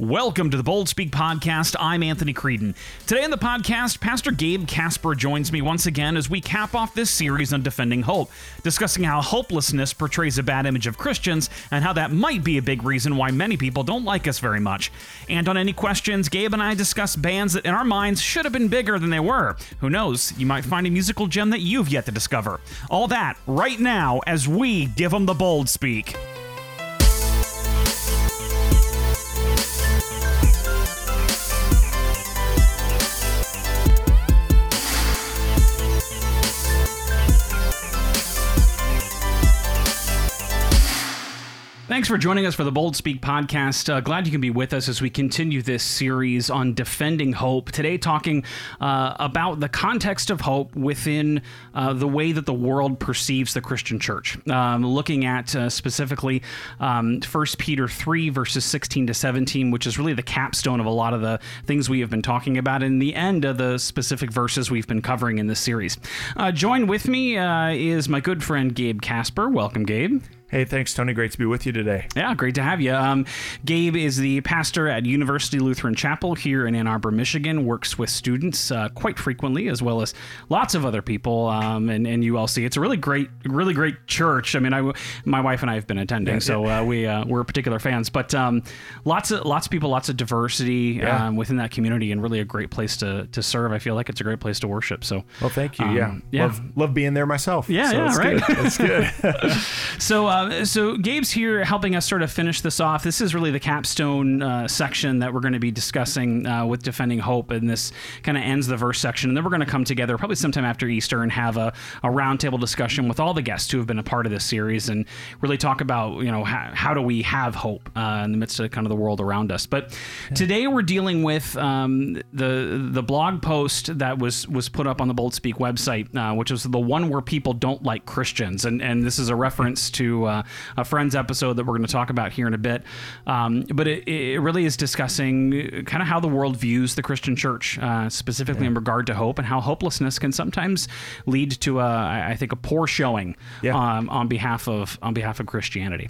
Welcome to the Bold Speak podcast. I'm Anthony Creedon. Today on the podcast, Pastor Gabe Casper joins me once again as we cap off this series on defending hope, discussing how hopelessness portrays a bad image of Christians and how that might be a big reason why many people don't like us very much. And on any questions, Gabe and I discuss bands that in our minds should have been bigger than they were. Who knows? You might find a musical gem that you've yet to discover. All that right now as we give them the bold speak. Thanks for joining us for the Bold Speak podcast. Uh, glad you can be with us as we continue this series on defending hope. Today, talking uh, about the context of hope within uh, the way that the world perceives the Christian church. Um, looking at uh, specifically um, 1 Peter 3, verses 16 to 17, which is really the capstone of a lot of the things we have been talking about, in the end of the specific verses we've been covering in this series. Uh, join with me uh, is my good friend Gabe Casper. Welcome, Gabe. Hey, thanks, Tony. Great to be with you today. Yeah, great to have you. Um, Gabe is the pastor at University Lutheran Chapel here in Ann Arbor, Michigan. Works with students uh, quite frequently, as well as lots of other people. Um, and, and ULC, it's a really great, really great church. I mean, I, my wife and I have been attending, yeah, so uh, we uh, we're particular fans. But um, lots of lots of people, lots of diversity yeah. um, within that community, and really a great place to to serve. I feel like it's a great place to worship. So, well, thank you. yeah, um, yeah, love, love being there myself. Yeah, so yeah, right. Good. That's good. so. Uh, uh, so Gabe's here helping us sort of finish this off. This is really the capstone uh, section that we're going to be discussing uh, with defending hope, and this kind of ends the verse section. And then we're going to come together probably sometime after Easter and have a, a roundtable discussion with all the guests who have been a part of this series and really talk about you know how, how do we have hope uh, in the midst of kind of the world around us. But yeah. today we're dealing with um, the the blog post that was was put up on the Bold Speak website, uh, which was the one where people don't like Christians, and and this is a reference to uh, a Friends episode that we're going to talk about here in a bit. Um, but it, it, really is discussing kind of how the world views the Christian church, uh, specifically yeah. in regard to hope and how hopelessness can sometimes lead to, a, I think, a poor showing yeah. um, on behalf of on behalf of Christianity.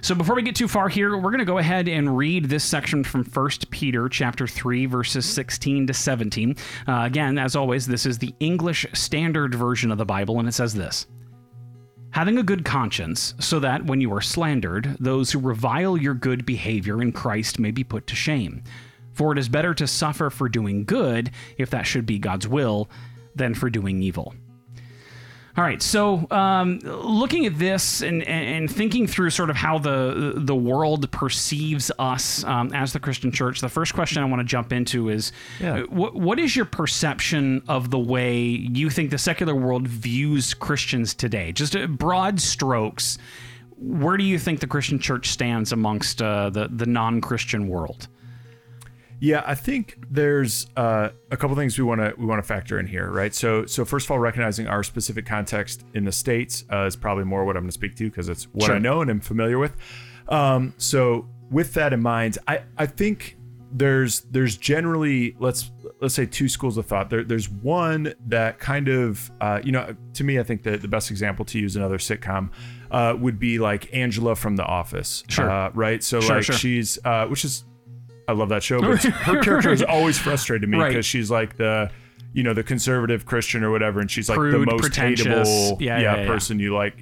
So before we get too far here, we're going to go ahead and read this section from First Peter chapter three, verses sixteen to seventeen. Uh, again, as always, this is the English Standard Version of the Bible, and it says this having a good conscience, so that when you are slandered, those who revile your good behavior in Christ may be put to shame. For it is better to suffer for doing good, if that should be God's will, than for doing evil. All right, so um, looking at this and, and thinking through sort of how the the world perceives us um, as the Christian church, the first question I want to jump into is, yeah. what what is your perception of the way you think the secular world views Christians today? Just broad strokes, where do you think the Christian church stands amongst uh, the the non Christian world? Yeah, I think there's uh, a couple things we want to we want to factor in here, right? So, so first of all, recognizing our specific context in the states uh, is probably more what I'm going to speak to because it's what sure. I know and I'm familiar with. Um, so, with that in mind, I I think there's there's generally let's let's say two schools of thought. There, there's one that kind of uh, you know to me I think that the best example to use another sitcom uh, would be like Angela from The Office, sure. Uh, right? So sure, like sure. she's uh, which is I love that show, but her character has always frustrated me because right. she's like the you know the conservative Christian or whatever, and she's like Prude, the most hateable yeah, yeah, yeah, person you like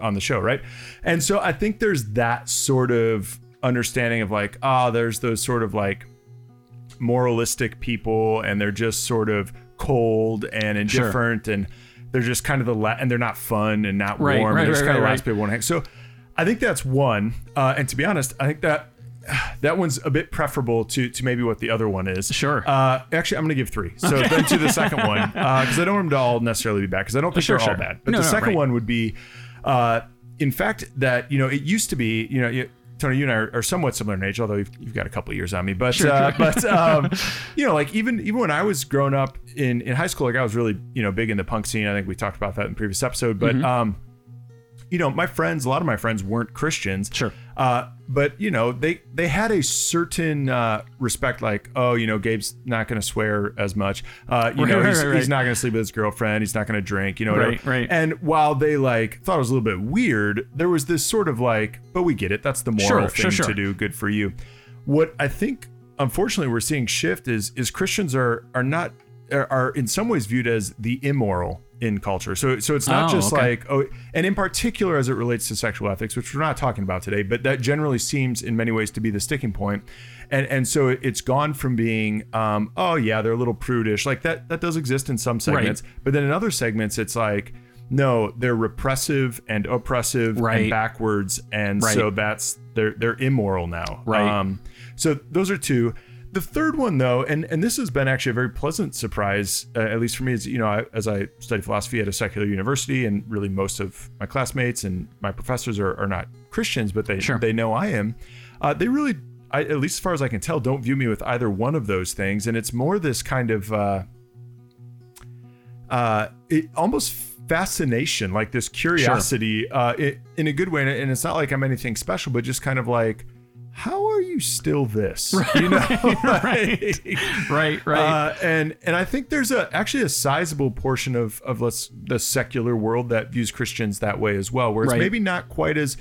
on the show, right? And so I think there's that sort of understanding of like, ah, oh, there's those sort of like moralistic people, and they're just sort of cold and indifferent, sure. and they're just kind of the la- and they're not fun and not right, warm. Right, and they're just right, kind of last people want to hang. So I think that's one. Uh, and to be honest, I think that that one's a bit preferable to to maybe what the other one is. Sure. Uh, actually, I'm going to give three. So okay. then to the second one because uh, I don't want them to all necessarily be bad because I don't think sure, they're sure. all bad. But no, the no, second right. one would be, uh, in fact, that you know it used to be you know. You, Tony, you and I are, are, somewhat similar in age, although you've, you've got a couple years on me. But sure, uh, but um, you know, like even even when I was growing up in in high school, like I was really you know big in the punk scene. I think we talked about that in the previous episode. But mm-hmm. um, you know, my friends, a lot of my friends weren't Christians. Sure. Uh, but you know, they they had a certain uh, respect, like, oh, you know, Gabe's not going to swear as much. Uh, you right, know, right, he's, right, he's not going to sleep with his girlfriend. He's not going to drink. You know, right, whatever. right. And while they like thought it was a little bit weird, there was this sort of like, but we get it. That's the moral sure, thing sure, sure. to do. Good for you. what I think unfortunately we're seeing shift is is Christians are are not are, are in some ways viewed as the immoral in culture. So so it's not Oh, just okay. like oh and in particular as it relates to sexual ethics, which we're not talking about today, but that generally seems in many ways to be the sticking point. And and so it's gone from being um oh yeah, they're a little prudish. Like that that does exist in some segments, but then in other segments it's like no, they're repressive and oppressive Right. and backwards and Right. so that's they're they're immoral now. Right. Um so those are two. The third one, though, and and this has been actually a very pleasant surprise, uh, at least for me, is you know I, as I study philosophy at a secular university, and really most of my classmates and my professors are, are not Christians, but they Sure. they know I am. Uh, they really, I, at least as far as I can tell, don't view me with either one of those things, and it's more this kind of uh, uh, it, almost fascination, like this curiosity, uh, it, in a good way. And it's not like I'm anything special, but just kind of like, how are you still this? Right, you know, right. right, right. Uh, and and I think there's a actually a sizable portion of of let's the secular world that views Christians that way as well, where it's Right. maybe not quite as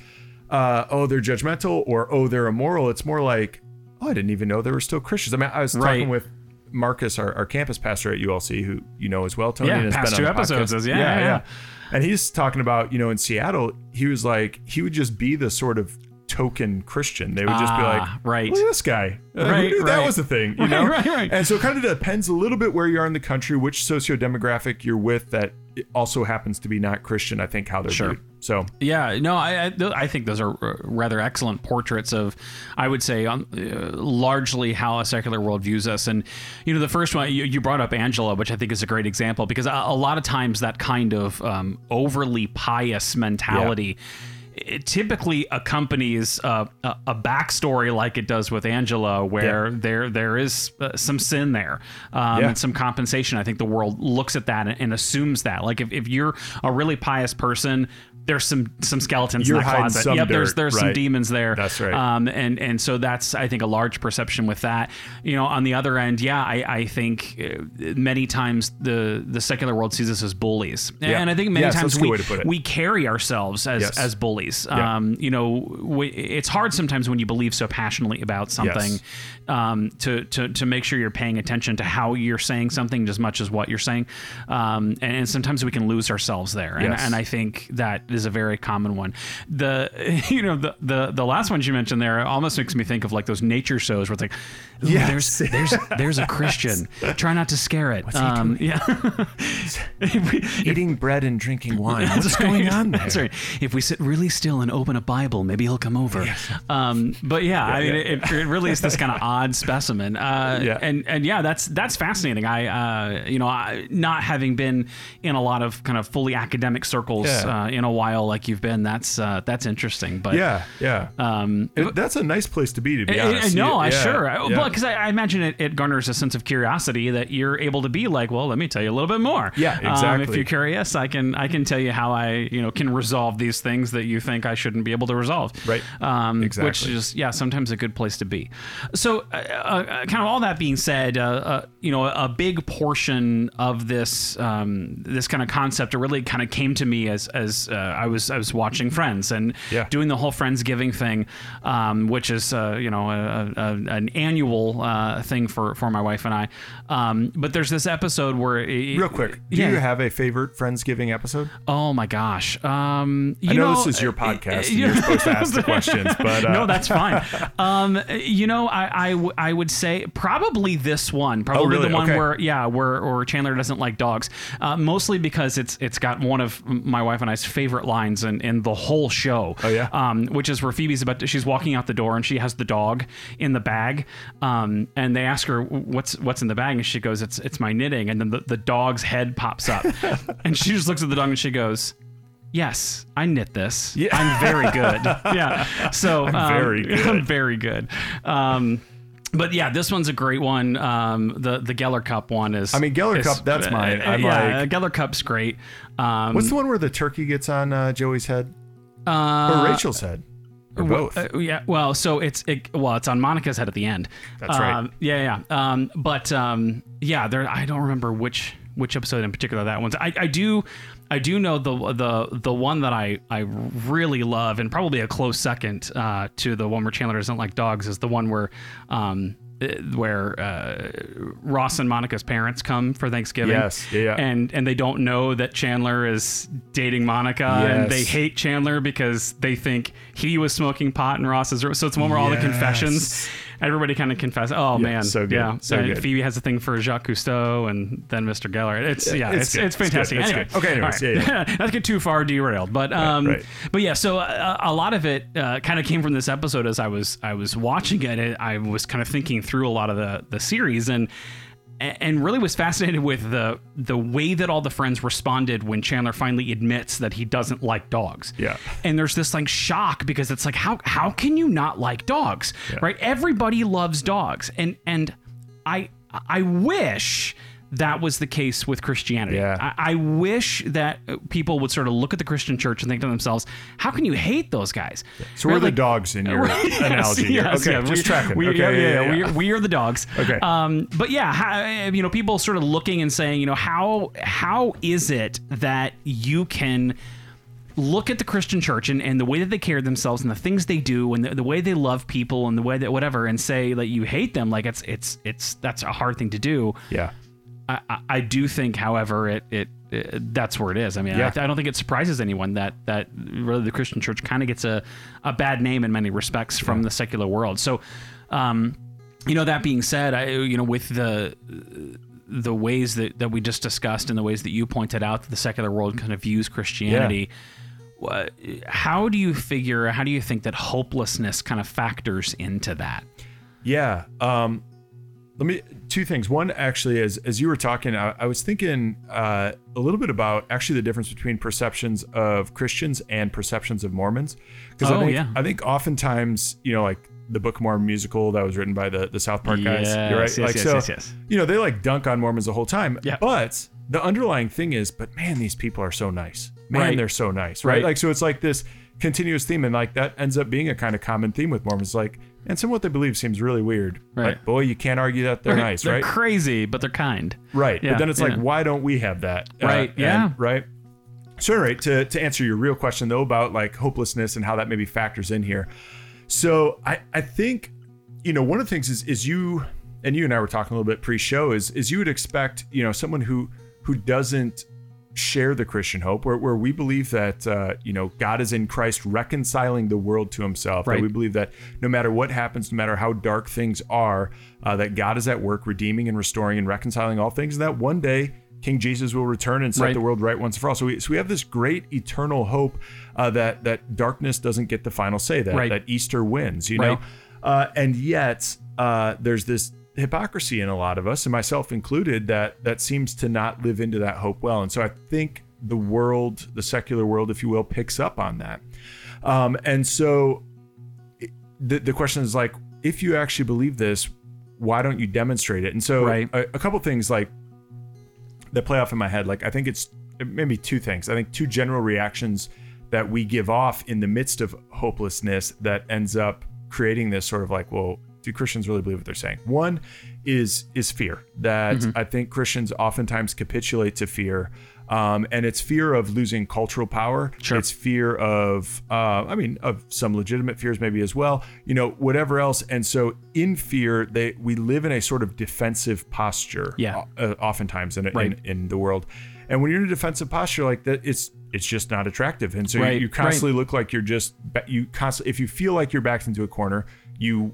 uh, oh they're judgmental or oh they're immoral. It's more like oh I didn't even know there were still Christians. I mean I was Right. talking with Marcus, our, our campus pastor at ULC, who you know as well, Tony. Yeah, has past been two on episodes is- yeah, yeah, yeah. And he's talking about you know in Seattle, he was like he would just be the sort of token Christian. They would just be Ah, like, right. look at this guy. Uh, who Right, that was the thing, you Right, know? right, right. And so it kind of depends a little bit where you are in the country, which socio-demographic you're with that also happens to be not Christian, I think, how they're Sure. viewed. So Yeah, no, I I, th- I think those are uh, rather excellent portraits of, I would say, um, uh, largely how a secular world views us. And you know, the first one you, you brought up Angela, which I think is a great example because a, a lot of times that kind of um, overly pious mentality. It typically accompanies uh, a, a backstory like it does with Angela, where there there is uh, some sin there um, Yeah. and some compensation. I think the world looks at that and, and assumes that. Like if, if you're a really pious person, there's some some skeletons You're in that closet. some yep, there's dirt, there's some right. demons there. That's right. Um, and and so that's I think a large perception with that. You know, on the other end, yeah, I, I think uh, many times the the secular world sees us as bullies, Yeah. and I think many Yes, times that's a good we way to put it. we carry ourselves as Yes. as bullies. Yeah. Um, you know, we, it's hard sometimes when you believe so passionately about something Yes. um, to, to to make sure you're paying attention to how you're saying something as much as what you're saying. Um, and, and sometimes we can lose ourselves there. And, and I think that is a very common one. The you know the the the last ones you mentioned there almost makes me think of like those nature shows where it's like, Yes. there's there's there's a Christian. Try not to scare it. um, Yeah. If eating bread and drinking wine. What's right. going on there? Right. If we sit really still and open a Bible, maybe he'll come over. Um, but yeah, I mean, yeah. It, it really is this kind of odd specimen. Uh, Yeah. And and yeah, that's that's fascinating. I uh, you know, I, not having been in a lot of kind of fully academic circles Yeah. uh, in a while like you've been, that's uh, that's interesting. But Yeah, yeah. Um, It- that's a nice place to be, to be I- I- honest. no, I Yeah, sure. yeah. Well, because I, I imagine it, it garners a sense of curiosity that you're able to be like, well, let me tell you a little bit more. Yeah, exactly. Um, if you're curious, I can I can tell you how I you know can resolve these things that you think I shouldn't be able to resolve. Right. Um, Which is yeah, sometimes a good place to be. So, uh, uh, kind of all that being said, uh, uh, you know, a big portion of this um, this kind of concept really kind of came to me as as uh, I was I was watching Friends and Yeah. doing the whole Friendsgiving thing, um, which is uh, you know a, a, an annual uh, thing for for my wife and I. Um, but there's this episode where it, Real quick, do yeah. you have a favorite Friendsgiving episode? Oh my gosh! Um, you I know, know this is your uh, podcast. and you're supposed to ask the questions, but uh, no, that's fine. Um, you know, I, I, w- I would say probably this one, probably Oh, really? the one Okay. where yeah, where or Chandler doesn't like dogs, uh, mostly because it's it's got one of my wife and I's favorite lines in, in the whole show. Oh, yeah? um, which is where Phoebe's about to, she's walking out the door and she has the dog in the bag, um, and they ask her what's what's in the bag and she goes it's it's my knitting, and then the, the dog's head pops up, and she just looks at the dog and she goes. Yes, I knit this. Yeah. I'm very good. yeah. So I'm um, very good. I'm very good. Um, but yeah, this one's a great one. Um, the the Geller Cup one is. I mean, Geller is- Cup, that's mine. I'm yeah, like- Geller Cup's great. Um, what's the one where the turkey gets on uh, Joey's head uh, or Rachel's head or both? Uh, yeah, well, so it's it, well, it's on Monica's head at the end. That's right. Um, yeah, yeah. Um, but um, yeah, there. I don't remember which which episode in particular that one's. I, I do I do know the the the one that I I really love and probably a close second uh, to the one where Chandler doesn't like dogs is the one where um, uh, where uh, Ross and Monica's parents come for Thanksgiving. Yes, yeah. And and they don't know that Chandler is dating Monica, and they hate Chandler because they think he was smoking pot and Ross is. So it's one where all the confessions, Yes. Everybody kind of confess. Oh man, so good, Yeah, so good. Phoebe has a thing for Jacques Cousteau, and then Mr. Geller. It's yeah, it's it's it's, it's fantastic. it's anyway. Okay, anyways, all right. yeah, not to get too far derailed, but um, right. but yeah. So uh, a lot of it uh, kind of came from this episode as I was I was watching it. it I was kind of thinking through a lot of the the series and and really was fascinated with the the way that all the friends responded when Chandler finally admits that he doesn't like dogs. Yeah. And there's this like shock because it's like how how can you not like dogs? Right? Everybody loves dogs. And and I I wish that was the case with Christianity. Yeah. I, I wish that people would sort of look at the Christian church and think to themselves, how can you hate those guys? So we're Right? the Like- dogs in your Yes, analogy yes, okay, yeah, just we, tracking. We, okay, yeah, yeah, yeah, yeah, We, are, we are the dogs. Okay. Um, but yeah, how, you know, people sort of looking and saying, you know, how how is it that you can look at the Christian church and, and the way that they carry themselves and the things they do and the, the way they love people and the way that whatever and say that you hate them like it's it's it's that's a hard thing to do. yeah. I, I- I do think, however, it, it, it that's where it is. I mean, Yeah. I, I don't think it surprises anyone that that really the Christian church kind of gets a, a bad name in many respects from the secular world. So, um, you know, that being said, I you know with the the ways that, that we just discussed and the ways that you pointed out that the secular world kind of views Christianity. wha- How do you figure? How do you think that hopelessness kind of factors into that? Yeah. Um, let me two things. One, actually, as as you were talking, I, I was thinking uh, a little bit about actually the difference between perceptions of Christians and perceptions of Mormons. Because Oh, I think yeah. I think oftentimes, you know, like the Book of Mormon musical that was written by the the South Park guys. You're right. Yes, yes, like yes, so, yes, yes. you know, they like dunk on Mormons the whole time. Yeah. But the underlying thing is, but man, these people are so nice. Man, Right. they're so nice, right? Right. Like so, it's like this continuous theme, and like that ends up being a kind of common theme with Mormons. Like, and some of what they believe seems really weird. Right. But boy, you can't argue that they're nice, right? They're right? crazy, but they're kind. right. Yeah, but then it's like, yeah. why don't we have that? Uh, Right, and- yeah. right. So, right to to answer your real question though about like hopelessness and how that maybe factors in here. So I I think you know one of the things is is you and you and I were talking a little bit pre-show is is you would expect you know someone who who doesn't share the Christian hope where, where we believe that uh, you know God is in Christ reconciling the world to himself Right. that we believe that no matter what happens no matter how dark things are uh, that God is at work redeeming and restoring and reconciling all things and that one day King Jesus will return and set Right. the world right once and for all so we, so we have this great eternal hope uh, that that darkness doesn't get the final say that Right. that Easter wins you know uh, and yet uh, there's this hypocrisy in a lot of us, and myself included, that that seems to not live into that hope well. And so I think the world, the secular world, if you will, picks up on that. Um, and so it- the the question is like, if you actually believe this, why don't you demonstrate it? And so Right. a, a couple things like that play off in my head. Like I think it's maybe two things. I think two general reactions that we give off in the midst of hopelessness that ends up creating this sort of like, well, do Christians really believe what they're saying? One is is fear. That Mm-hmm. I think Christians oftentimes capitulate to fear. Um, and it's fear of losing cultural power. Sure. It's fear of, uh, I mean, of some legitimate fears maybe as well. You know, whatever else. And so, in fear, they we live in a sort of defensive posture. Yeah. uh, oftentimes in, Right. in in the world. And when you're in a defensive posture like that, it's it's just not attractive. And so Right, you, you right. constantly look like you're just you constantly if you feel like you're backed into a corner, you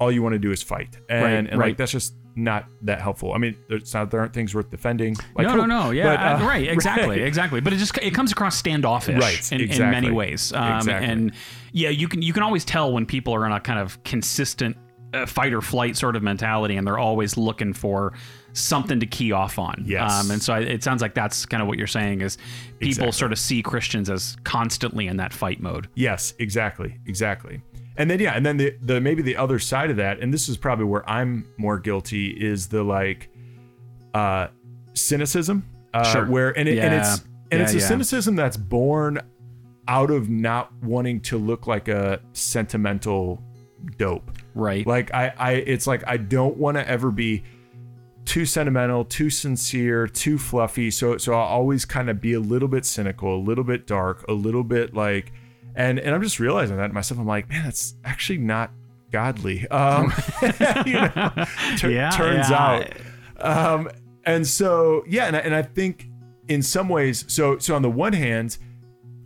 all you want to do is fight. And, Right, and right. like that's just not that helpful. I mean, it's not there aren't things worth defending. Like no, no, no. Yeah, but, uh, uh, right. Exactly, exactly. But it just it comes across standoffish, Right, In, in many ways. Um, Exactly. And yeah, you can you can always tell when people are in a kind of consistent uh, fight or flight sort of mentality, and they're always looking for something to key off on. Yes. Um, and so I, it sounds like that's kind of what you're saying is people Exactly. sort of see Christians as constantly in that fight mode. Yes, exactly, exactly. And then yeah, and then the the maybe the other side of that, and this is probably where I'm more guilty, is the like uh cynicism. Uh, Sure. Where and it, and it's and it's a yeah. cynicism that's born out of not wanting to look like a sentimental dope. Right. Like I, I it's like I don't want to ever be too sentimental, too sincere, too fluffy. So so I'll always kind of be a little bit cynical, a little bit dark, a little bit like and and I'm just realizing that myself. I'm like, man, that's actually not godly. Um, you know, tur- Yeah, turns yeah. out. Um, and so yeah, and I, and I think in some ways, so so on the one hand,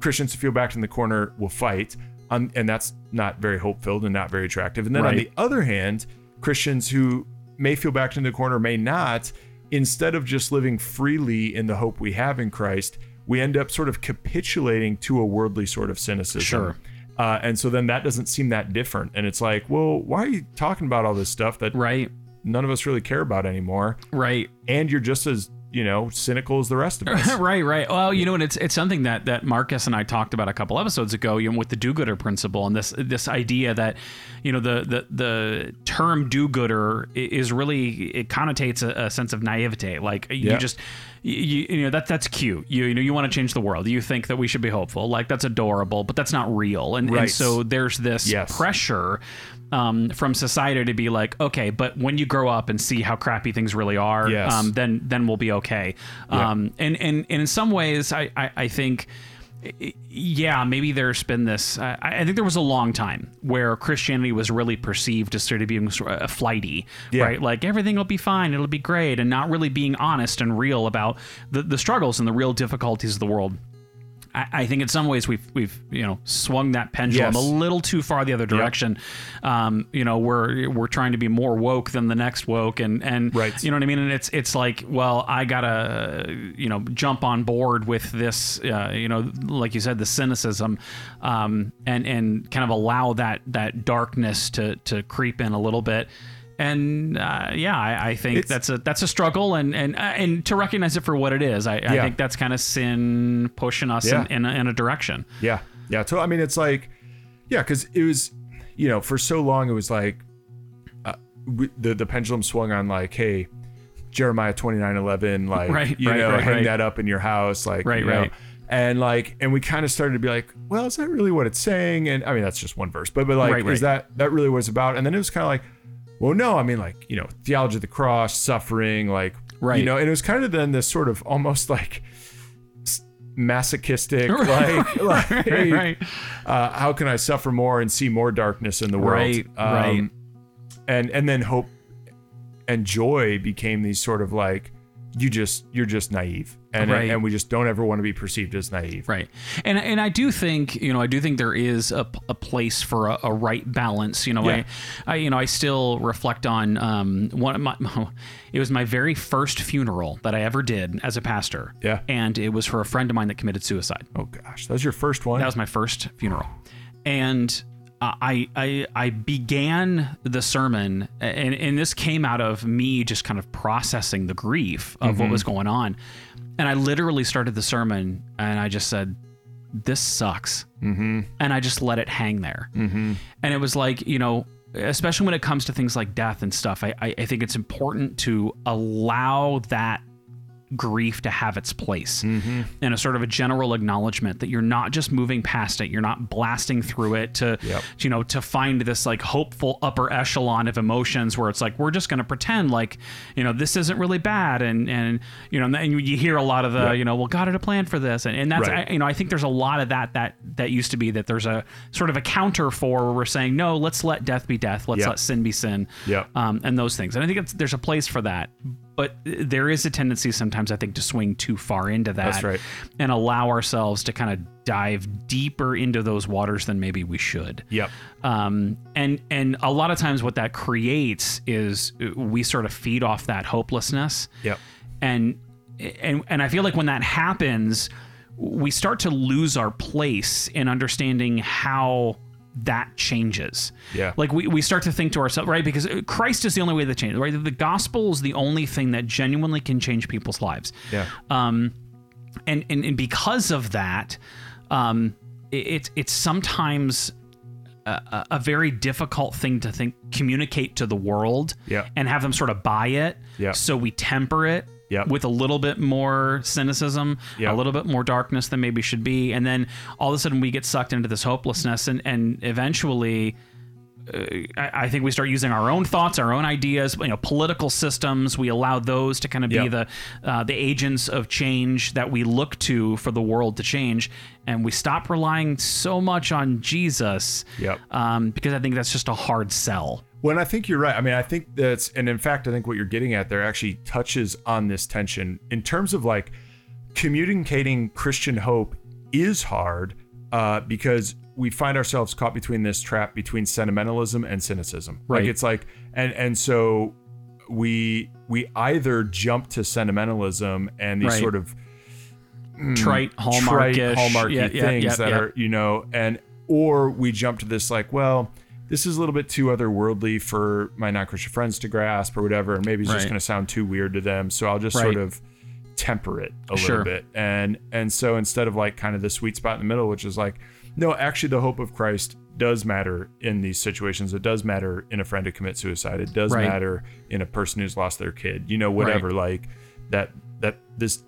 Christians who feel backed in the corner will fight, on, and that's not very hope filled and not very attractive. And then on the other hand, Christians who may feel backed in the corner may not. Instead of just living freely in the hope we have in Christ, we end up sort of capitulating to a worldly sort of cynicism. Sure. Uh, and so then that doesn't seem that different. And it's like, well, why are you talking about all this stuff that Right. none of us really care about anymore? Right. And you're just as, you know, cynical as the rest of us. right, right. Well, you know, and it's it's something that that Marcus and I talked about a couple episodes ago, you know, with the do-gooder principle and this this idea that, you know, the the the term do-gooder is really it connotates a, a sense of naivete. Like you Yeah. just you, you know that that's cute. You you know you want to change the world. You think that we should be hopeful. Like that's adorable, but that's not real. And and so there's this Yes. pressure um, from society to be like, okay, but when you grow up and see how crappy things really are, Yes. um, then then we'll be okay. Yeah. Um, and, and and in some ways, I I, I think. Yeah, maybe there's been this. Uh, I I think there was a long time where Christianity was really perceived as sort of being sort of flighty, Yeah. right? Like everything will be fine, it'll be great, and not really being honest and real about the, the struggles and the real difficulties of the world. I, I think in some ways we've we've you know swung that pendulum Yes. a little too far the other direction. Um, you know, we're we're trying to be more woke than the next woke, and and Right. you know what I mean. And it's it's like, well, I gotta you know jump on board with this, uh, you know, like you said, the cynicism, um, and and kind of allow that that darkness to to creep in a little bit. And uh, yeah, I, I think It's- that's a that's a struggle, and and uh, and to recognize it for what it is, I, I Yeah. think that's kind of sin pushing us Yeah. in, in, a, in a direction. Yeah. Yeah. So, I mean, it's like, yeah, because it was, you know, for so long, it was like uh, we, the, the pendulum swung on like, hey, Jeremiah 29 11, like, Right, you right, know, right, hang right. that up in your house. Like, Right, you know, right. And like, and we kind of started to be like, well, is that really what it's saying? And I mean, that's just one verse, but, but like, Right, right. is that, that really what it's about? And then it was kind of like, well, no, I mean, like, you know, theology of the cross, suffering, like, Right. you know, and it was kind of then this sort of almost like, masochistic like, like hey, right. uh, how can I suffer more and see more darkness in the world? Right, right. And and then hope and joy became these sort of like you just you're just naive, and Right. and we just don't ever want to be perceived as naive. Right, and and I do think you know I do think there is a, a place for a, a right balance. You know, Yeah. I, I you know I still reflect on um one of my it was my very first funeral that I ever did as a pastor. Yeah. and it was for a friend of mine that committed suicide. Oh gosh, that was your first one. That was my first funeral, and uh, I I I began the sermon, and and this came out of me just kind of processing the grief of what was going on, and I literally started the sermon, and I just said, "This sucks," mm-hmm. and I just let it hang there, mm-hmm. and it was like you know. Especially when it comes to things like death and stuff, I, I, I think it's important to allow that grief to have its place Mm-hmm. and a sort of a general acknowledgement that you're not just moving past it you're not blasting through it to Yep. you know to find this like hopeful upper echelon of emotions where it's like we're just going to pretend like you know this isn't really bad and and you know and you hear a lot of the Yep. you know well God had a plan for this and, and that's Right. I, you know I think there's a lot of that that that used to be that there's a sort of a counter for where we're saying no let's let death be death let's Yep. let sin be sin um, and those things. And I think it's, there's a place for that. But there is a tendency sometimes, I think, to swing too far into that That's right. and allow ourselves to kind of dive deeper into those waters than maybe we should. Yep. Um, and and a lot of times, what that creates is we sort of feed off that hopelessness Yep. and and and I feel like when that happens, we start to lose our place in understanding how that changes. Yeah. Like we, we start to think to ourselves, right? Because Christ is the only way that changes, right? The gospel is the only thing that genuinely can change people's lives. Yeah. Um, and, and and because of that, um, it's it's sometimes a, a- a very difficult thing to think communicate to the world Yeah. and have them sort of buy it. Yeah. So we temper it Yeah. with a little bit more cynicism, Yeah. a little bit more darkness than maybe should be, and then all of a sudden we get sucked into this hopelessness, and and eventually I, I think we start using our own thoughts, our own ideas, you know, political systems. We allow those to kind of be Yep. the uh, the agents of change that we look to for the world to change, and we stop relying so much on Jesus. Yep. Um, because I think that's just a hard sell. When I think you're right. I mean, I think that's, and in fact, I think what you're getting at there actually touches on this tension in terms of like communicating Christian hope is hard uh, because we find ourselves caught between this trap between sentimentalism and cynicism. Right. Like it's like, and and so we we either jump to sentimentalism and these Right. sort of Trite, trite, hallmarkish, hallmarky yeah, yeah, things yeah, that yeah. are you know and or we jump to this like well this is a little bit too otherworldly for my non-christian friends to grasp or whatever. And maybe it's just going to sound too weird to them. So i'll just Right. sort of temper it a Sure. little bit. And and so instead of like kind of the sweet spot in the middle which is like no actually the hope of christ does matter in these situations. It does matter in a friend who commits suicide. It does Right. matter in a person who's lost their kid you know whatever. Like that that this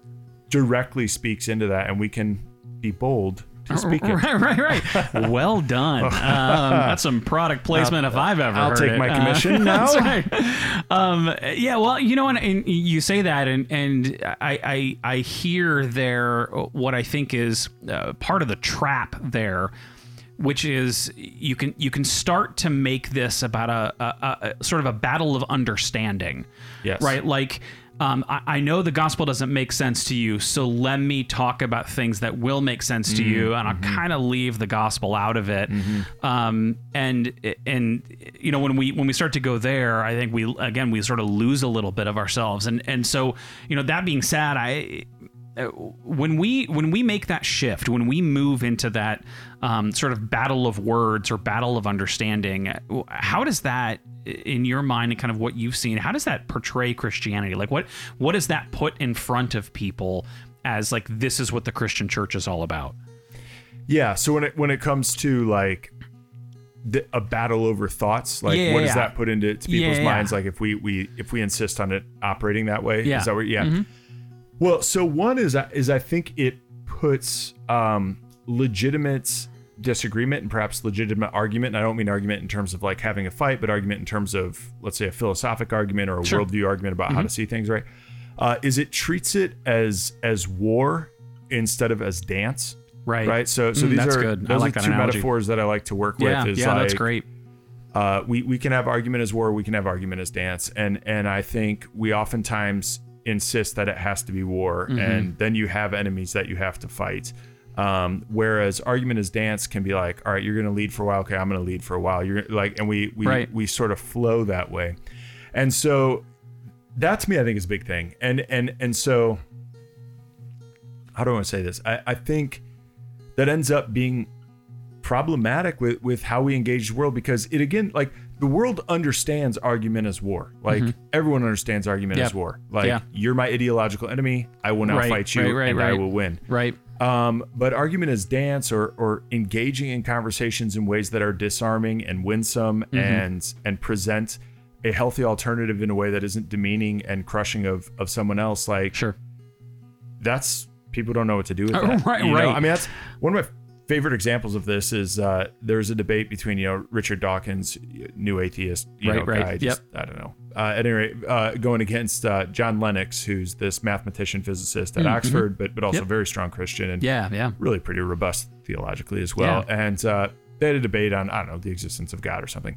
directly speaks into that and we can be bold speak it Right, right, right. well done. Um, that's some product placement if I've ever I'll heard take it. my Uh, commission now. That's right. Um, yeah, well, you know, and, and you say that, and and I I, I hear there what I think is uh, part of the trap there. Which is you can you can start to make this about a, a, a sort of a battle of understanding, Yes. right? Like um, I, I know the gospel doesn't make sense to you, so let me talk about things that will make sense to you, and I'll kind of leave the gospel out of it. Um, and and you know when we when we start to go there, I think we again we sort of lose a little bit of ourselves. And and so you know that being said, I uh, when we when we make that shift when we move into that um, sort of battle of words or battle of understanding how does that in your mind and kind of what you've seen how does that portray christianity like what what does that put in front of people as like this is what the christian church is all about Yeah. So when it when it comes to like the, a battle over thoughts, like Yeah, what does yeah. that put into to people's Yeah. minds? Like if we we if we insist on it operating that way, Yeah. Mm-hmm. is that what? Yeah. Well, so one is is I think it puts um, legitimate disagreement and perhaps legitimate argument. And I don't mean argument in terms of like having a fight, but argument in terms of let's say a philosophic argument or a Sure. worldview argument about how to see things. Right? Uh, is it treats it as as war instead of as dance? right right? So, so Mm, these are good. Those like are two analogy. metaphors that I like to work yeah with. Is yeah like, that's great Uh, we we can have argument as war, we can have argument as dance, and and I think we oftentimes insist that it has to be war, Mm-hmm. and then you have enemies that you have to fight. Um, whereas argument as dance can be like, all right, you're going to lead for a while. Okay, I'm going to lead for a while. You're like, and we we Right. we sort of flow that way, and so that to me I think is a big thing, and and and so how do I want to say this? I, I think that ends up being problematic with with how we engage the world because it again like the world understands argument as war like everyone understands argument Mm-hmm. As war like Yeah. you're my ideological enemy i will now Right, fight you right, right, and i will win right um, but argument is dance or or engaging in conversations in ways that are disarming and winsome Mm-hmm. and and present a healthy alternative in a way that isn't demeaning and crushing of of someone else like sure that's people don't know what to do with Uh, that. right, you know? right. I mean, that's one of my favorite examples of this is uh, there's a debate between you know Richard Dawkins, new atheist, you Right, know, right. guy. Just, I don't know. Uh, at any rate, uh, going against uh, John Lennox, who's this mathematician physicist at Oxford, but but also Yep. very strong Christian and yeah yeah really pretty robust theologically as well. And uh, they had a debate on I don't know the existence of God or something.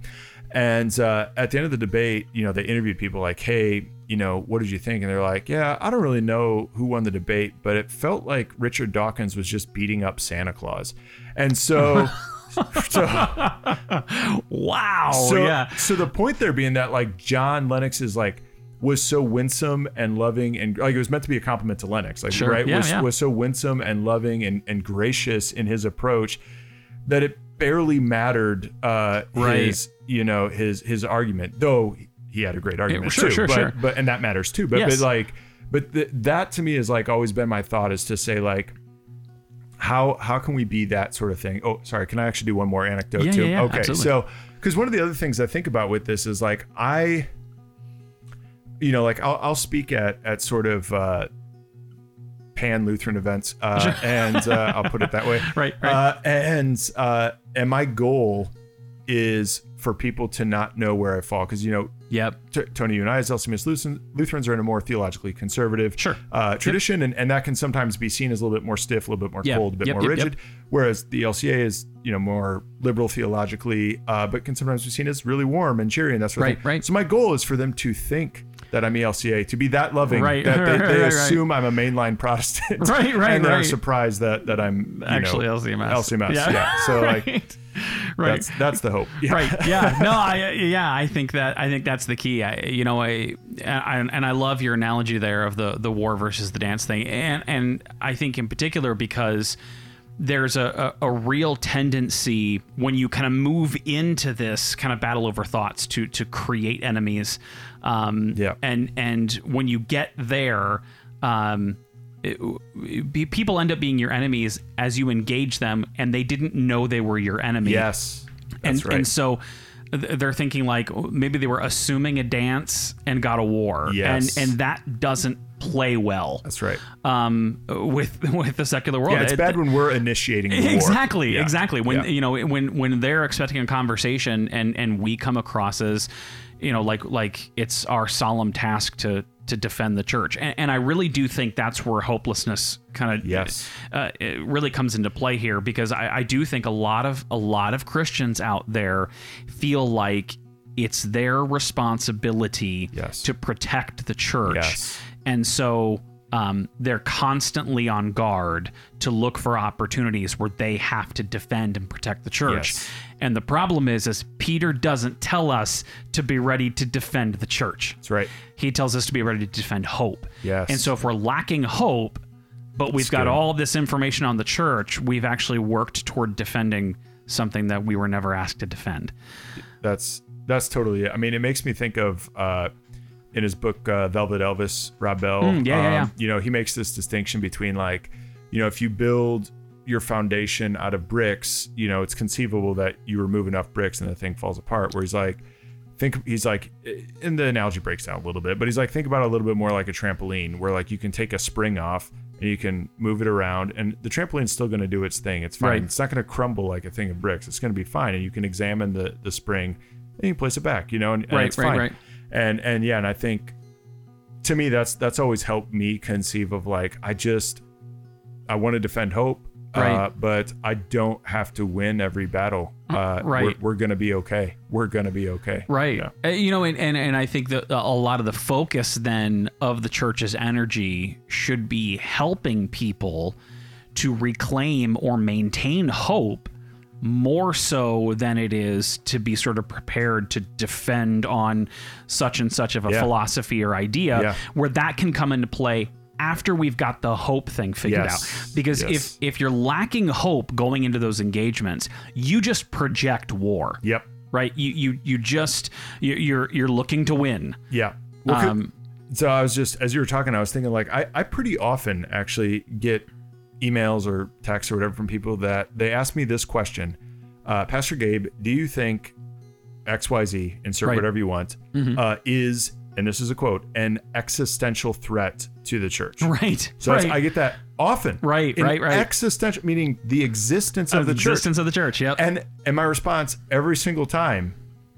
And uh, at the end of the debate, you know, they interviewed people like, "Hey, you know, what did you think?" And they're like, "Yeah, I don't really know who won the debate, but it felt like Richard Dawkins was just beating up Santa Claus." And so, so wow so, yeah so the point there being that like John Lennox is like was so winsome and loving and like it was meant to be a compliment to Lennox, like Sure. right Yeah, was yeah. was so winsome and loving and, and gracious in his approach that it barely mattered uh Right. his you know his his argument though he had a great argument sure, too sure, but sure. but and that matters too but Yes. but like but th- that to me has like always been my thought is to say like how how can we be that sort of thing? Oh, sorry. Can I actually do one more anecdote Yeah, too? yeah, yeah, okay. absolutely. So, because one of the other things I think about with this is like I, you know, like I'll, I'll speak at at sort of uh, pan Lutheran events, uh, and uh, I'll put it that way. Right, right. Uh, and uh, and my goal is for people to not know where I fall because you know Yep. T- Tony, you and I, as LCMS Lutherans, are in a more theologically conservative Sure. uh, tradition, and, and that can sometimes be seen as a little bit more stiff, a little bit more Yep. cold, a bit Yep, more yep, rigid. Whereas the ELCA is, you know, more liberal theologically, uh, but can sometimes be seen as really warm and cheery and that's Right, right. So my goal is for them to think that I'm ELCA, to be that loving, Right, that they, they right, right. assume I'm a mainline Protestant, Right, right, and they're surprised that that I'm Actually, know, LCMS. LCMS, yeah. So like right. right. that's that's the hope. Yeah. right yeah no i yeah i think that i think that's the key i you know I, I and i love your analogy there of the the war versus the dance thing and and i think in particular because there's a, a, a real tendency when you kind of move into this kind of battle over thoughts to to create enemies um Yeah. and and when you get there um it- it- people end up being your enemies as you engage them and they didn't know they were your enemy Yes, and that's right. and so they're thinking like oh, maybe they were assuming a dance and got a war Yes. and and that doesn't play well that's right. um with with the secular world Yeah, it's It- bad when we're initiating exactly Yeah. exactly when Yeah. you know when when they're expecting a conversation and and we come across as you know like like it's our solemn task to to defend the church and, and i really do think that's where hopelessness kind of Yes. uh, it really comes into play here because I, I do think a lot of a lot of christians out there feel like it's their responsibility Yes. to protect the church Yes. and so um, they're constantly on guard to look for opportunities where they have to defend and protect the church. Yes. And the problem is, is Peter doesn't tell us to be ready to defend the church. That's right. He tells us to be ready to defend hope. Yes. And so if we're lacking hope, but we've got good. all this information on the church, we've actually worked toward defending something that we were never asked to defend. That's that's totally it. I mean, it makes me think of uh, in his book uh, Velvet Elvis, Rob Bell. Mm, yeah, yeah, yeah. You know, he makes this distinction between like, you know, if you build your foundation out of bricks, you know, it's conceivable that you remove enough bricks and the thing falls apart. Where he's like, think he's like, and the analogy breaks down a little bit, but he's like, think about it a little bit more like a trampoline, where like you can take a spring off and you can move it around, and the trampoline's still going to do its thing. It's fine. Right. It's not going to crumble like a thing of bricks. It's going to be fine, and you can examine the the spring and you place it back, you know, and, and Right, it's right, fine. right. And and yeah, and I think to me that's that's always helped me conceive of like I just I want to defend hope, uh, Right. but I don't have to win every battle. Uh, right. We're, we're gonna be okay. We're gonna be okay. Right. Yeah. Uh, You know, and, and, and I think that a lot of the focus then of the church's energy should be helping people to reclaim or maintain hope more so than it is to be sort of prepared to defend on such and such of a Yeah. philosophy or idea Yeah. where that can come into play after we've got the hope thing figured Yes. out because Yes. if if you're lacking hope going into those engagements you just project war Yep. right? You you you just you- you're you're looking to win. Yeah. Well, Um, so I was just as you were talking, I was thinking like I, I pretty often actually get emails or texts or whatever from people that they ask me this question, uh, Pastor Gabe, do you think X Y Z insert Right. whatever you want uh, is and this is a quote an existential threat to the church. Right. So right. that's, I get that often. Right, right, right. Existential meaning the existence of the church. existence of the church. Yep. And and my response every single time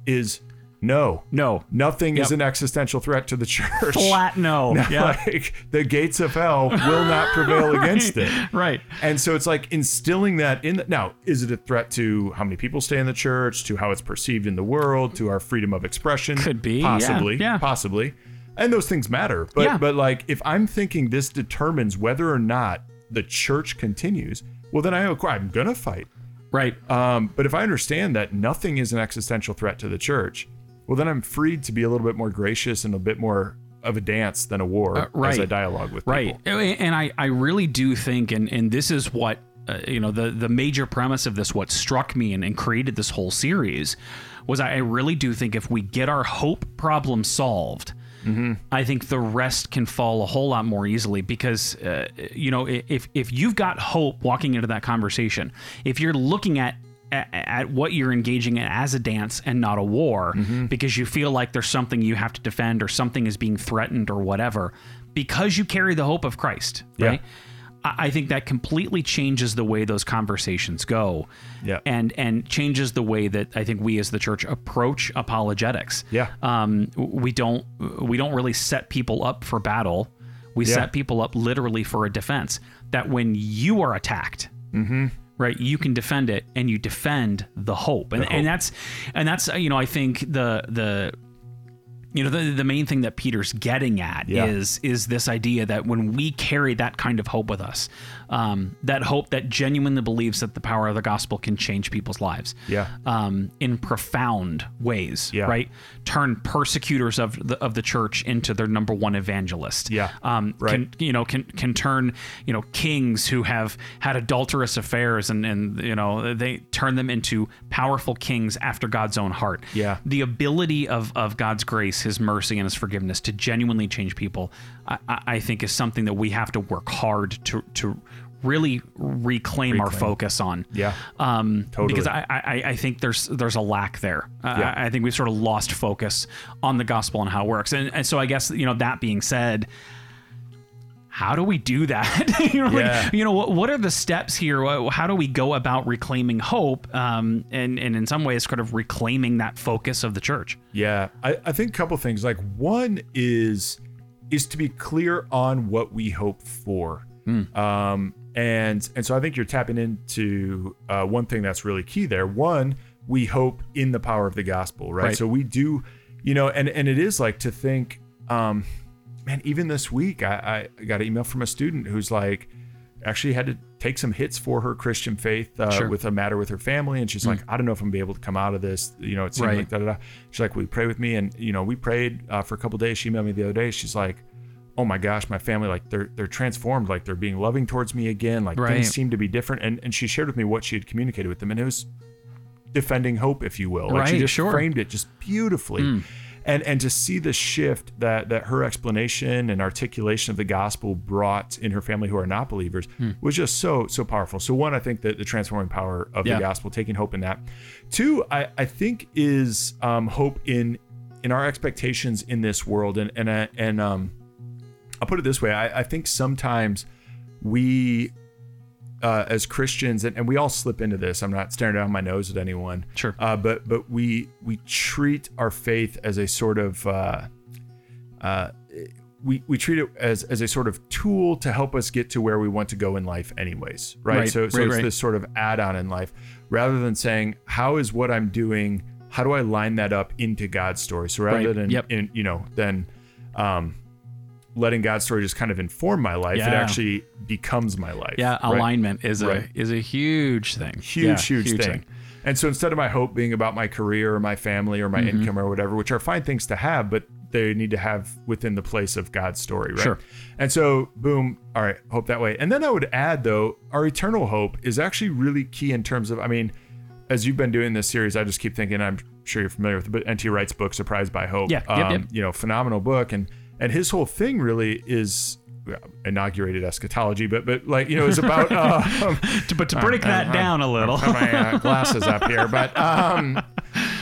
is no. no. Nothing is an existential threat to the church. Flat no. Yeah. Like the gates of hell will not prevail against it. right. And so it's like instilling that in the, now, is it a threat to how many people stay in the church, to how it's perceived in the world, to our freedom of expression? Could be, yeah, Possibly. yeah. Possibly. And those things matter. But Yeah. but like if I'm thinking this determines whether or not the church continues, well then I I'm gonna fight. Right. Um, but if I understand that nothing is an existential threat to the church, well, then I'm freed to be a little bit more gracious and a bit more of a dance than a war as Uh, right. I dialogue with Right. people. And I, I really do think, and, and this is what, uh, you know, the, the major premise of this, what struck me and, and created this whole series, was I really do think if we get our hope problem solved, I think the rest can fall a whole lot more easily because, uh, you know, if, if you've got hope walking into that conversation, if you're looking at at, at what you're engaging in as a dance and not a war because you feel like there's something you have to defend or something is being threatened or whatever because you carry the hope of Christ, right? I I think that completely changes the way those conversations go, Yeah. and and changes the way that I think we as the church approach apologetics. Yeah. um, we don't we don't really set people up for battle. We Yeah. set people up literally for a defense. That when you are attacked, right, you can defend it, and you defend the hope, and hope. and that's and that's you know I think the the you know the, the main thing that peter's getting at Yeah. is is this idea that when we carry that kind of hope with us um, that hope that genuinely believes that the power of the gospel can change people's lives Yeah. um, in profound ways Yeah. right turn persecutors of the of the church into their number one evangelist Yeah. um, Right. can you know can can turn you know kings who have had adulterous affairs and and you know they turn them into powerful kings after God's own heart Yeah. the ability of of God's grace his mercy and his forgiveness to genuinely change people I, I think is something that we have to work hard to to really reclaim, our focus on Yeah. um, Totally. because I, I I think there's there's a lack there. Yeah. I, I think we've sort of lost focus on the gospel and how it works. And and so I guess you know that being said, how do we do that? you know, like, you know what, what are the steps here? How do we go about reclaiming hope? Um, and and in some ways, kind of reclaiming that focus of the church. Yeah, I, I think a couple things. Like one is is to be clear on what we hope for. Um, and and so I think you're tapping into uh, one thing that's really key there. One, we hope in the power of the gospel, right? Right. So we do, you know, and and it is like to think, um, man. Even this week, I, I got an email from a student who's like, actually had to take some hits for her Christian faith uh, Sure. with a matter with her family, and she's like, I don't know if I'm gonna be able to come out of this. You know, it seemed Right. like da da da. She's like, will you pray with me? And you know, we prayed uh, for a couple days. She emailed me the other day. She's like, oh my gosh, my family like they're they're transformed. Like they're being loving towards me again. Like Right. things seem to be different. And and she shared with me what she had communicated with them, and it was defending hope, if you will. Like she Right, just sure. Framed it just beautifully. And and to see the shift that that her explanation and articulation of the gospel brought in her family who are not believers Hmm. was just so so powerful. So one, I think that the transforming power of Yeah. the gospel, taking hope in that. Two, I I think is um, hope in in our expectations in this world. And and uh, and um, I'll put it this way: I, I think sometimes we uh, as Christians, and, and we all slip into this. I'm not staring down my nose at anyone. Sure. Uh, but but we we treat our faith as a sort of uh, uh, we we treat it as as a sort of tool to help us get to where we want to go in life, anyways. Right. Right, So so right, it's right. this sort of add-on in life, rather than saying how is what I'm doing. How do I line that up into God's story? So rather Right, than yep. in, you know then um, letting God's story just kind of inform my life, it actually becomes my life. Yeah, right? alignment is a Right. is a huge thing. huge, Yeah, huge, thing. And so instead of my hope being about my career or my family or my Mm-hmm. income or whatever, which are fine things to have, but they need to have within the place of God's story, right? Sure. And so, boom, all right, hope that way. And then I would add, though, our eternal hope is actually really key in terms of, I mean, as you've been doing this series, I just keep thinking, I'm sure you're familiar with it, but N.T. Wright's book, Surprised by Hope. Yeah, yep, yep. You know, phenomenal book. And and his whole thing really is inaugurated eschatology, but but like, you know, it's about um, To- But to break that uh, down a little. put my uh, glasses up here, but um,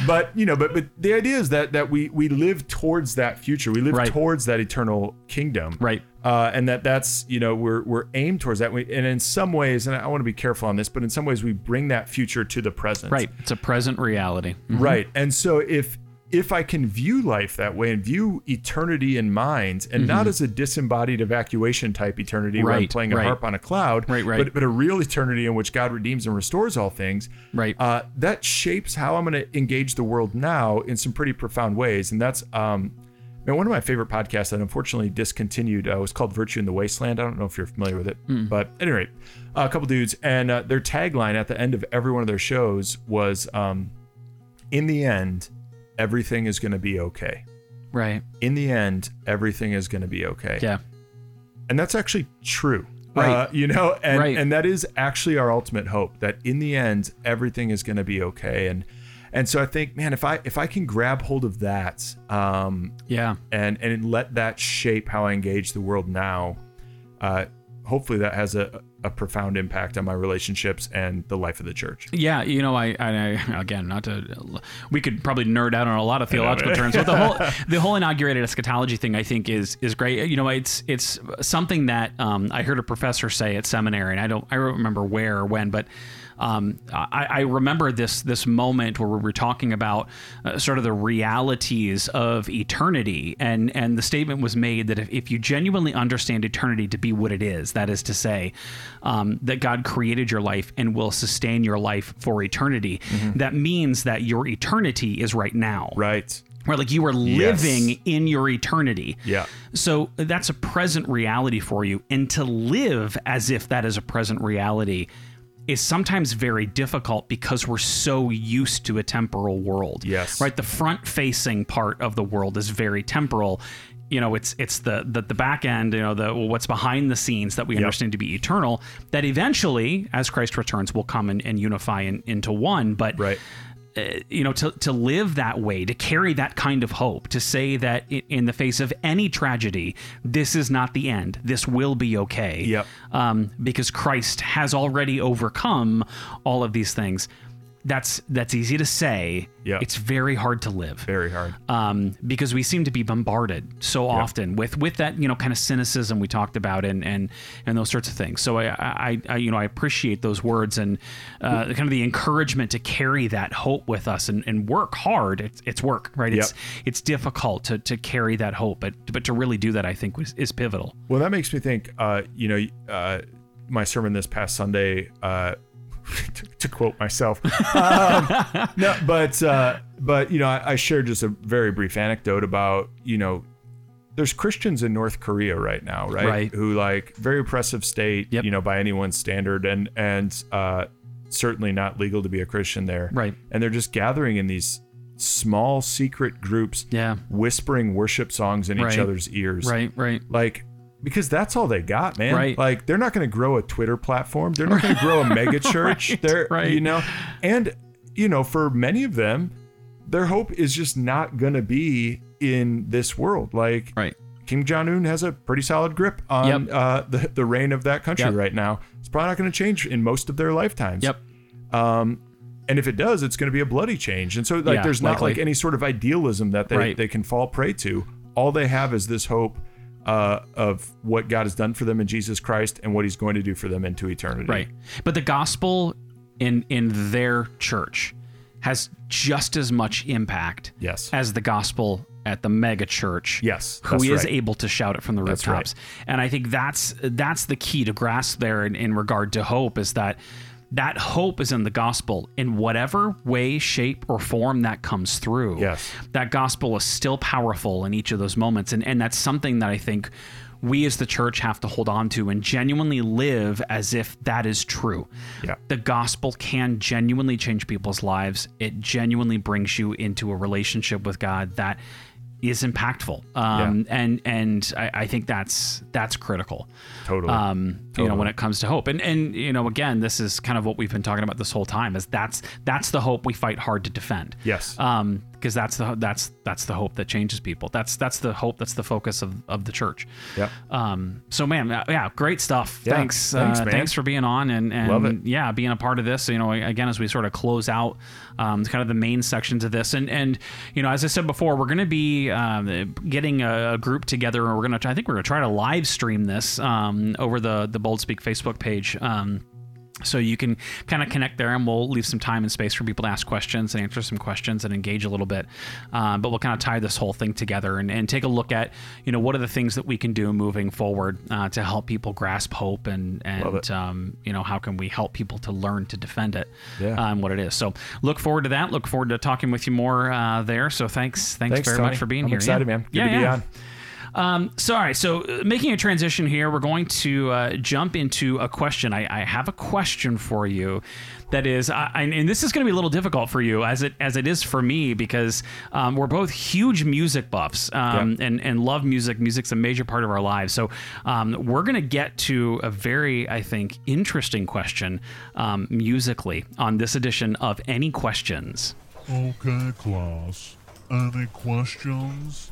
but you know, but but the idea is that that we we live towards that future. We live Right. towards that eternal kingdom, Right. Uh, and that that's you know we're we're aimed towards that. We, and in some ways, and I want to be careful on this, but in some ways, we bring that future to the present, Right. It's a present reality. Mhm. Right. And so if if I can view life that way and view eternity in mind and not as a disembodied evacuation type eternity where I'm Mm-hmm. Right, playing a right. harp on a cloud, Right, right. But, but a real eternity in which God redeems and restores all things, Right. uh, that shapes how I'm going to engage the world now in some pretty profound ways. And that's um, man, one of my favorite podcasts that unfortunately discontinued uh, was called Virtue in the Wasteland. I don't know if you're familiar with it, Hmm. but at any rate, a couple dudes, and uh, their tagline at the end of every one of their shows was, um, "In the end, everything is going to be okay." Right. In the end, everything is going to be okay. Yeah. And that's actually true. Right. Uh, you know, and, Right. and that is actually our ultimate hope that in the end, everything is going to be okay. And, and so I think, man, if I, if I can grab hold of that, um, Yeah. and, and let that shape how I engage the world now, uh, hopefully that has a, a profound impact on my relationships and the life of the church. Yeah, you know, I, I, I again, not to, we could probably nerd out on a lot of theological terms, but the whole the whole inaugurated eschatology thing, I think, is is great. You know, it's it's something that um, I heard a professor say at seminary, and I don't I don't remember where or when, but um, I, I, remember this this moment where we were talking about uh, sort of the realities of eternity, and and the statement was made that if, if you genuinely understand eternity to be what it is, that is to say, um, that God created your life and will sustain your life for eternity, mm-hmm. that means that your eternity is right now. Right where like you are living yes. in your eternity. Yeah. So that's a present reality for you. And to live as if that is a present reality is sometimes very difficult because we're so used to a temporal world. Yes. Right. The front facing part of the world is very temporal. You know, it's it's the the, the back end, you know, the what's behind the scenes that we yep. understand to be eternal, that eventually, as Christ returns, will come and, and unify in, into one. But right uh, you know to, to live that way to carry that kind of hope to say that in the face of any tragedy this is not the end. This will be okay. Yep. um, because christ has already overcome all of these things that's that's easy to say. Yeah. It's very hard to live. Very hard. Um, because we seem to be bombarded so yep. often with with that you know kind of cynicism we talked about and and and those sorts of things. So I I, I you know I appreciate those words and uh, kind of the encouragement to carry that hope with us and, and work hard. It's, it's work, right? It's yep. it's difficult to to carry that hope, but but to really do that, I think was, is pivotal. Well, that makes me think. Uh, you know, uh, my sermon this past Sunday uh, to, to, quote myself. Um, no, but uh, but you know, I, I, shared just a very brief anecdote about you know, there's Christians in North Korea right now, right? Right. Who like very oppressive state, yep. you know, by anyone's standard, and and uh, certainly not legal to be a Christian there, right? And they're just gathering in these small secret groups, yeah, whispering worship songs in right. each other's ears, right, right, like because that's all they got, man. Right. Like they're not going to grow a Twitter platform. They're not going to grow a mega church. right, they're right. you know, and you know, for many of them, their hope is just not going to be in this world. Like right. Kim Jong Un has a pretty solid grip on yep. uh, the the reign of that country yep. right now. It's probably not going to change in most of their lifetimes. Yep. Um, and if it does, it's going to be a bloody change. And so, like, yeah, there's not likely. like any sort of idealism that they right. they can fall prey to. All they have is this hope uh, of what God has done for them in Jesus Christ and what He's going to do for them into eternity. Right. But the gospel in in their church has just as much impact yes. as the gospel at the mega church yes who is right. able to shout it from the rooftops right. and i think that's that's the key to grasp there in, in regard to hope is that that hope is in the gospel in whatever way, shape, or form that comes through. Yes. That gospel is still powerful in each of those moments. And, and that's something that I think we as the church have to hold on to and genuinely live as if that is true. Yeah. The gospel can genuinely change people's lives. It genuinely brings you into a relationship with God that is impactful. Um, yeah. and and I, I, think that's that's critical. Totally. Um, totally. You know, when it comes to hope, and and you know, again, this is kind of what we've been talking about this whole time. Is that's that's the hope we fight hard to defend. Yes. Um, because that's the that's that's the hope that changes people. That's that's the hope. That's the focus of, of the church. Yeah. Um. So man, yeah, great stuff. Yeah. Thanks. Thanks, uh, thanks for being on and and yeah, being a part of this. You know, again, as we sort of close out, um, kind of the main sections of this, and and you know, as I said before, we're going to be um, getting a, a, group together, and we're going to. I think we're going to try to live stream this um over the the Bold Speak Facebook page. Um so you can kind of connect there and we'll leave some time and space for people to ask questions and answer some questions and engage a little bit. Um, but we'll kind of tie this whole thing together and, and, take a look at you know what are the things that we can do moving forward uh, to help people grasp hope and and um, you know how can we help people to learn to defend it yeah. um, what it is. So look forward to that. Look forward to talking with you more uh, there. So thanks thanks, thanks very Tony. much for being I'm here. excited yeah. man. Good yeah, to be on um, so, all right. So, uh, making a transition here, we're going to uh, jump into a question. I, I, have a question for you. That is, I, and this is going to be a little difficult for you, as it as it is for me, because um, we're both huge music buffs um, and and love music. Music's a major part of our lives. So, um, we're going to get to a very, I think, interesting question um, musically on this edition of Any Questions. Okay, class. Any questions?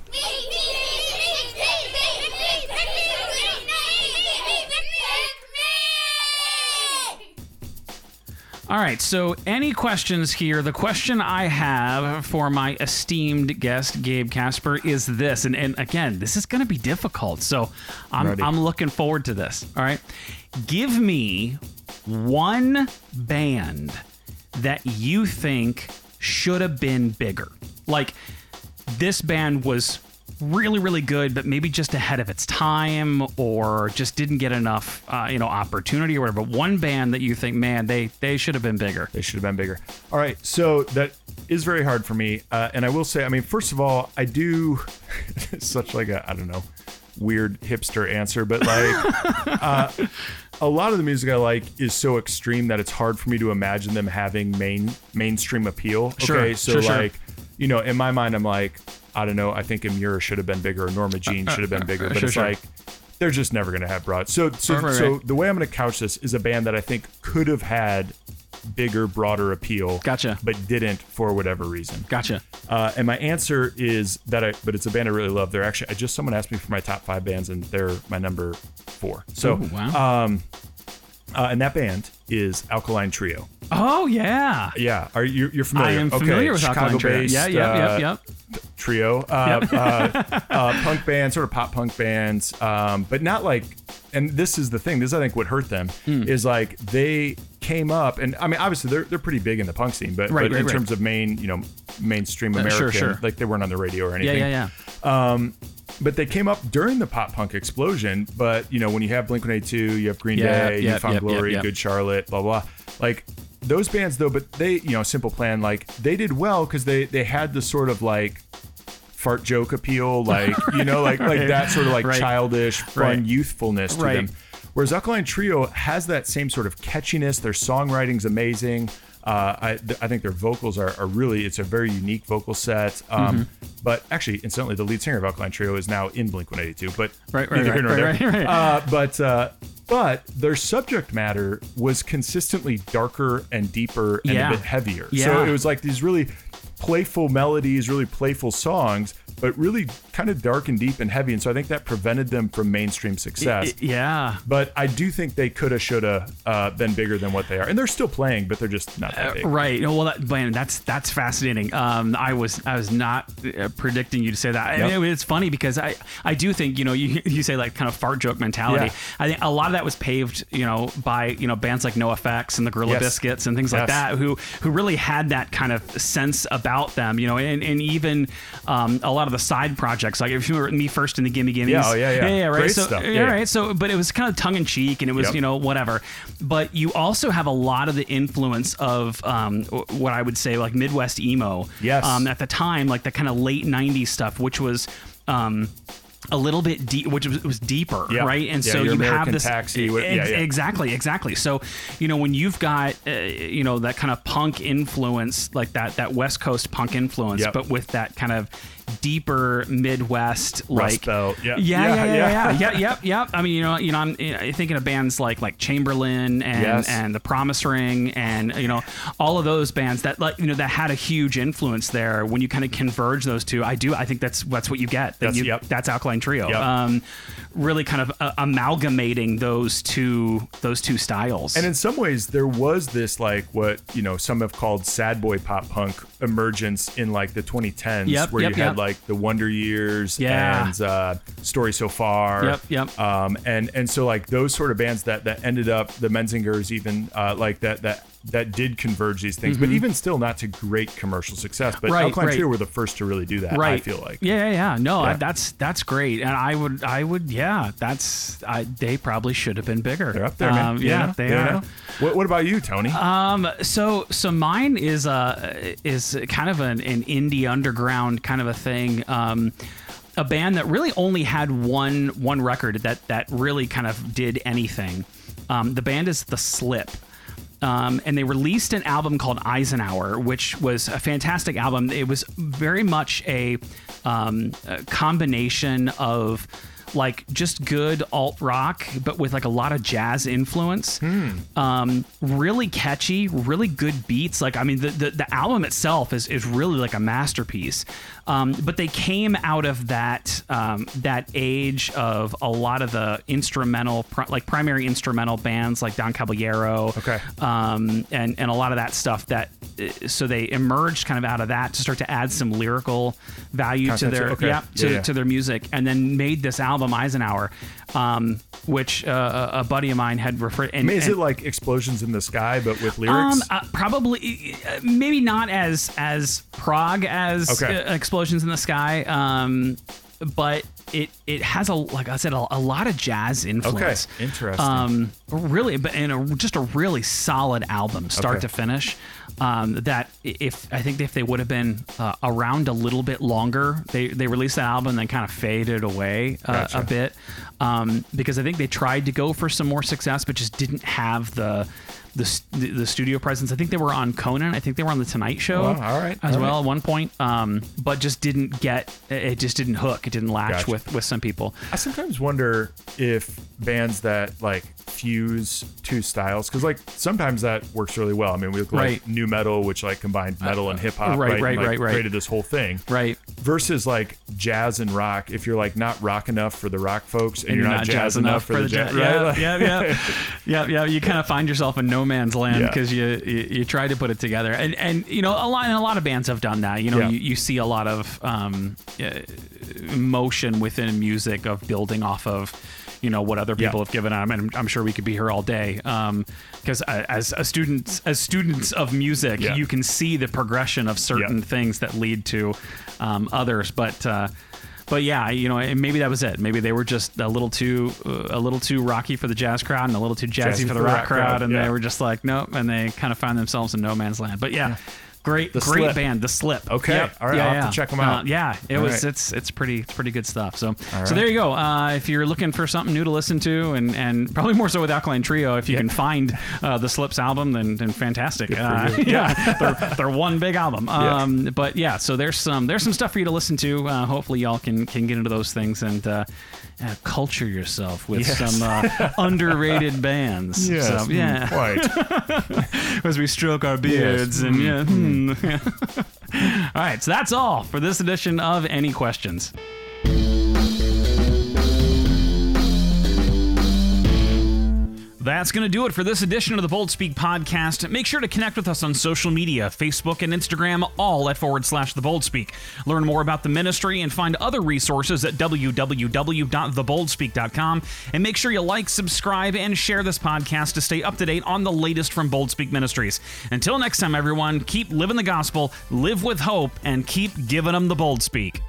All right. So, any questions here? The question I have for my esteemed guest, Gabe Casper, is this. And, and again, this is going to be difficult. So, I'm, Ready. I'm looking forward to this. All right. Give me one band that you think should have been bigger. Like, this band was really really good but maybe just ahead of its time or just didn't get enough uh, you know opportunity or whatever one band that you think man they they should have been bigger They should have been bigger. All right, so that is very hard for me, uh, and I will say, I mean, first of all, I do such like a I don't know weird hipster answer, but like uh, a lot of the music I like is so extreme that it's hard for me to imagine them having main mainstream appeal. Sure, okay, so sure, sure. You know, in my mind, I'm like I don't know. I think Amira should have been bigger, or Norma Jean should have been bigger, but sure, it's sure. like they're just never going to have broad. So so Right, right, so right. the way I'm going to couch this is a band that I think could have had bigger, broader appeal. Gotcha. But didn't for whatever reason. gotcha Uh, and my answer is that I, but it's a band I really love. They're actually, I just someone asked me for my top five bands, and they're my number four. So, Ooh, wow. um, uh, and that band is Alkaline Trio. oh yeah Yeah, are you you're familiar? i am familiar with Alkaline Trio. Yeah yep uh, yep yep trio, uh, uh, uh, punk band, sort of pop punk bands, um, but not like. And this is the thing. This I think would hurt them Hmm. is like they came up, and I mean, obviously they're they're pretty big in the punk scene, but, Right, but right, in right. terms of main, you know, mainstream Uh, American, sure, sure. like they weren't on the radio or anything. yeah yeah yeah But they came up during the pop punk explosion. But you know, when you have Blink One Eight Two, you have Green Day, you Found yep, Glory. Good Charlotte, blah blah. Like those bands though, but they, you know, Simple Plan, like they did well because they they had the sort of like fart joke appeal, like you know, like like that sort of like Right. childish, fun Right. youthfulness to Right. them. Whereas Alkaline Trio has that same sort of catchiness. Their songwriting's amazing. Uh, I, th- I think their vocals are, are really, it's a very unique vocal set. Um, Mm-hmm. But actually, incidentally, the lead singer of Alkaline Trio is now in Blink 182. But Right, right, neither right, here nor right, there. right. Uh, but, uh, but their subject matter was consistently darker and deeper and Yeah. a bit heavier. So it was like these really playful melodies, really playful songs, but really kind of dark and deep and heavy. And so I think that prevented them from mainstream success. yeah but I do think they could have, should have uh, been bigger than what they are, and they're still playing, but they're just not that big. Right. Well, that, man, that's that's fascinating. Um, I was I was not uh, predicting you to say that. I mean, it's funny because I I do think you know you you say like kind of fart joke mentality. Yeah. I think a lot of that was paved you know by you know bands like NOFX and the Gorilla Yes. Biscuits and things like that who who really had that kind of sense about them. You know, and, and even um, a lot of the side projects like if you were Me First and the Gimme Gimmes. Yeah, oh, yeah, yeah. yeah, right. Great so stuff. yeah, Yeah, yeah. right. So, but it was kind of tongue in cheek, and it was Yep. you know whatever. But you also have a lot of the influence of um, what I would say like Midwest emo. Yes. Um, at the time, like the kind of late '90s stuff, which was. Um, a little bit deep, which was, was deeper, Yeah. right? And Yeah, so you have this Taxi, what- ex- yeah, yeah. exactly, exactly. So you know when you've got uh, you know that kind of punk influence, like that that West Coast punk influence, Yep. but with that kind of deeper Midwest like yeah. yeah, yeah, Yeah, yeah, yeah. yeah, yeah, yep, yep. I mean, you know, you know, I'm thinking of bands like like Chamberlain and and the Promise Ring and you know all of those bands that like you know that had a huge influence there. When you kind of converge those two, I do. I think that's that's what you get. That's- you, yep. that's Alkaline Trio. Yep. Um, really kind of uh, amalgamating those two those two styles. And in some ways, there was this like what you know some have called sad boy pop punk emergence in like the 2010s, Yep, where yep, you had like the Wonder Years Yeah. and uh, Story So Far. Yep, yep. Um, and and so like those sort of bands that that ended up the Menzingers even uh, like that that that did converge these things, but even still not to great commercial success. But Mm-hmm. Right, Alkaline right. Trio were the first to really do that. right I feel like. yeah yeah, yeah. no I, that's that's great and i would i would yeah that's I, they probably should have been bigger They're up there, um, yeah they are know? What, what about you, Tony? Um, so so mine is uh is kind of an, an indie underground kind of a thing. Um, a band that really only had one one record that that really kind of did anything. Um, the band is The Slip. Um, and they released an album called Eisenhower, which was a fantastic album. It was very much a, um, a combination of like just good alt rock, but with like a lot of jazz influence. Um, really catchy, really good beats. Like I mean, the the, the album itself is is really like a masterpiece. Um, but they came out of that um, that age of a lot of the instrumental, pri- like primary instrumental bands like Don Caballero, Okay. um, and and a lot of that stuff. That uh, so they emerged kind of out of that to start to add some lyrical value to- their okay. yeah, to, Yeah, yeah. to their music, and then made this album Eisenhower, um, which uh, a buddy of mine had referred. And, I mean, is and- it like explosions in the sky, but with lyrics? um, uh, probably, uh, maybe not as as prog as Okay. uh, explosions in the sky. Um, but it it has a like I said a, a lot of jazz influence. interesting. Um, really, but in a just a really solid album, start Okay. to finish. Um, that if I think if they would have been uh, around a little bit longer, they they released that album and then kind of faded away uh, Gotcha. a bit um, because I think they tried to go for some more success, but just didn't have the the, the, studio presence. I think they were on Conan. I think they were on the Tonight Show. Wow, all right, as all well right. at one point, um, but just didn't get it. Just didn't hook. It didn't latch Gotcha. with with some people. I sometimes wonder if bands that like fuse two styles, because like sometimes that works really well. I mean, we look like Right. nu metal, which like combined metal and hip hop, right, right, right, and, like, right, right. created this whole thing. Right. Versus like jazz and rock, if you're like not rock enough for the rock folks, and, you're, not, jazz, enough for the jazz, yeah, right? Like- yeah, yeah, yeah, yeah. You kind of find yourself in no man's land Yeah. because you, you you try to put it together, and and you know a lot and a lot of bands have done that. You know, Yeah. you, you see a lot of um, uh, motion within music of building off of. You know what other people Yeah. have given them, and I'm, sure we could be here all day. Because as a students, as students of music, Yeah. you can see the progression of certain Yeah. things that lead to um, others. But uh, but yeah, you know, and maybe that was it. Maybe they were just a little too uh, a little too rocky for the jazz crowd and a little too jazzy, for the rock, crowd, and yeah. they were just like nope, and they kind of found themselves in no man's land. But yeah. Great, The great Slip. band, the Slip. Okay. Yep. All right, yeah, I'll have to yeah. check 'em Uh, out. yeah, it All was. right. It's it's pretty it's pretty good stuff. So so there you go. Uh, if you're looking for something new to listen to, and and probably more so with Alkaline Trio, if you can find uh, the Slips album, then then fantastic. Uh, yeah, they're, they're one big album. Um, but yeah, so there's some there's some stuff for you to listen to. Uh, hopefully, y'all can can get into those things and uh, uh, culture yourself with Yes. some uh, underrated bands. Yes, So, mm, yeah, quite. as we stroke our beards and yeah. hmm. all right, so that's all for this edition of Any Questions. That's going to do it for this edition of the Bold Speak podcast. Make sure to connect with us on social media Facebook and Instagram, all at forward slash the Bold Speak. Learn more about the ministry and find other resources at www.theboldspeak.com. And make sure you like, subscribe, and share this podcast to stay up to date on the latest from Bold Speak Ministries. Until next time, everyone, keep living the gospel, live with hope, and keep giving them the Bold Speak.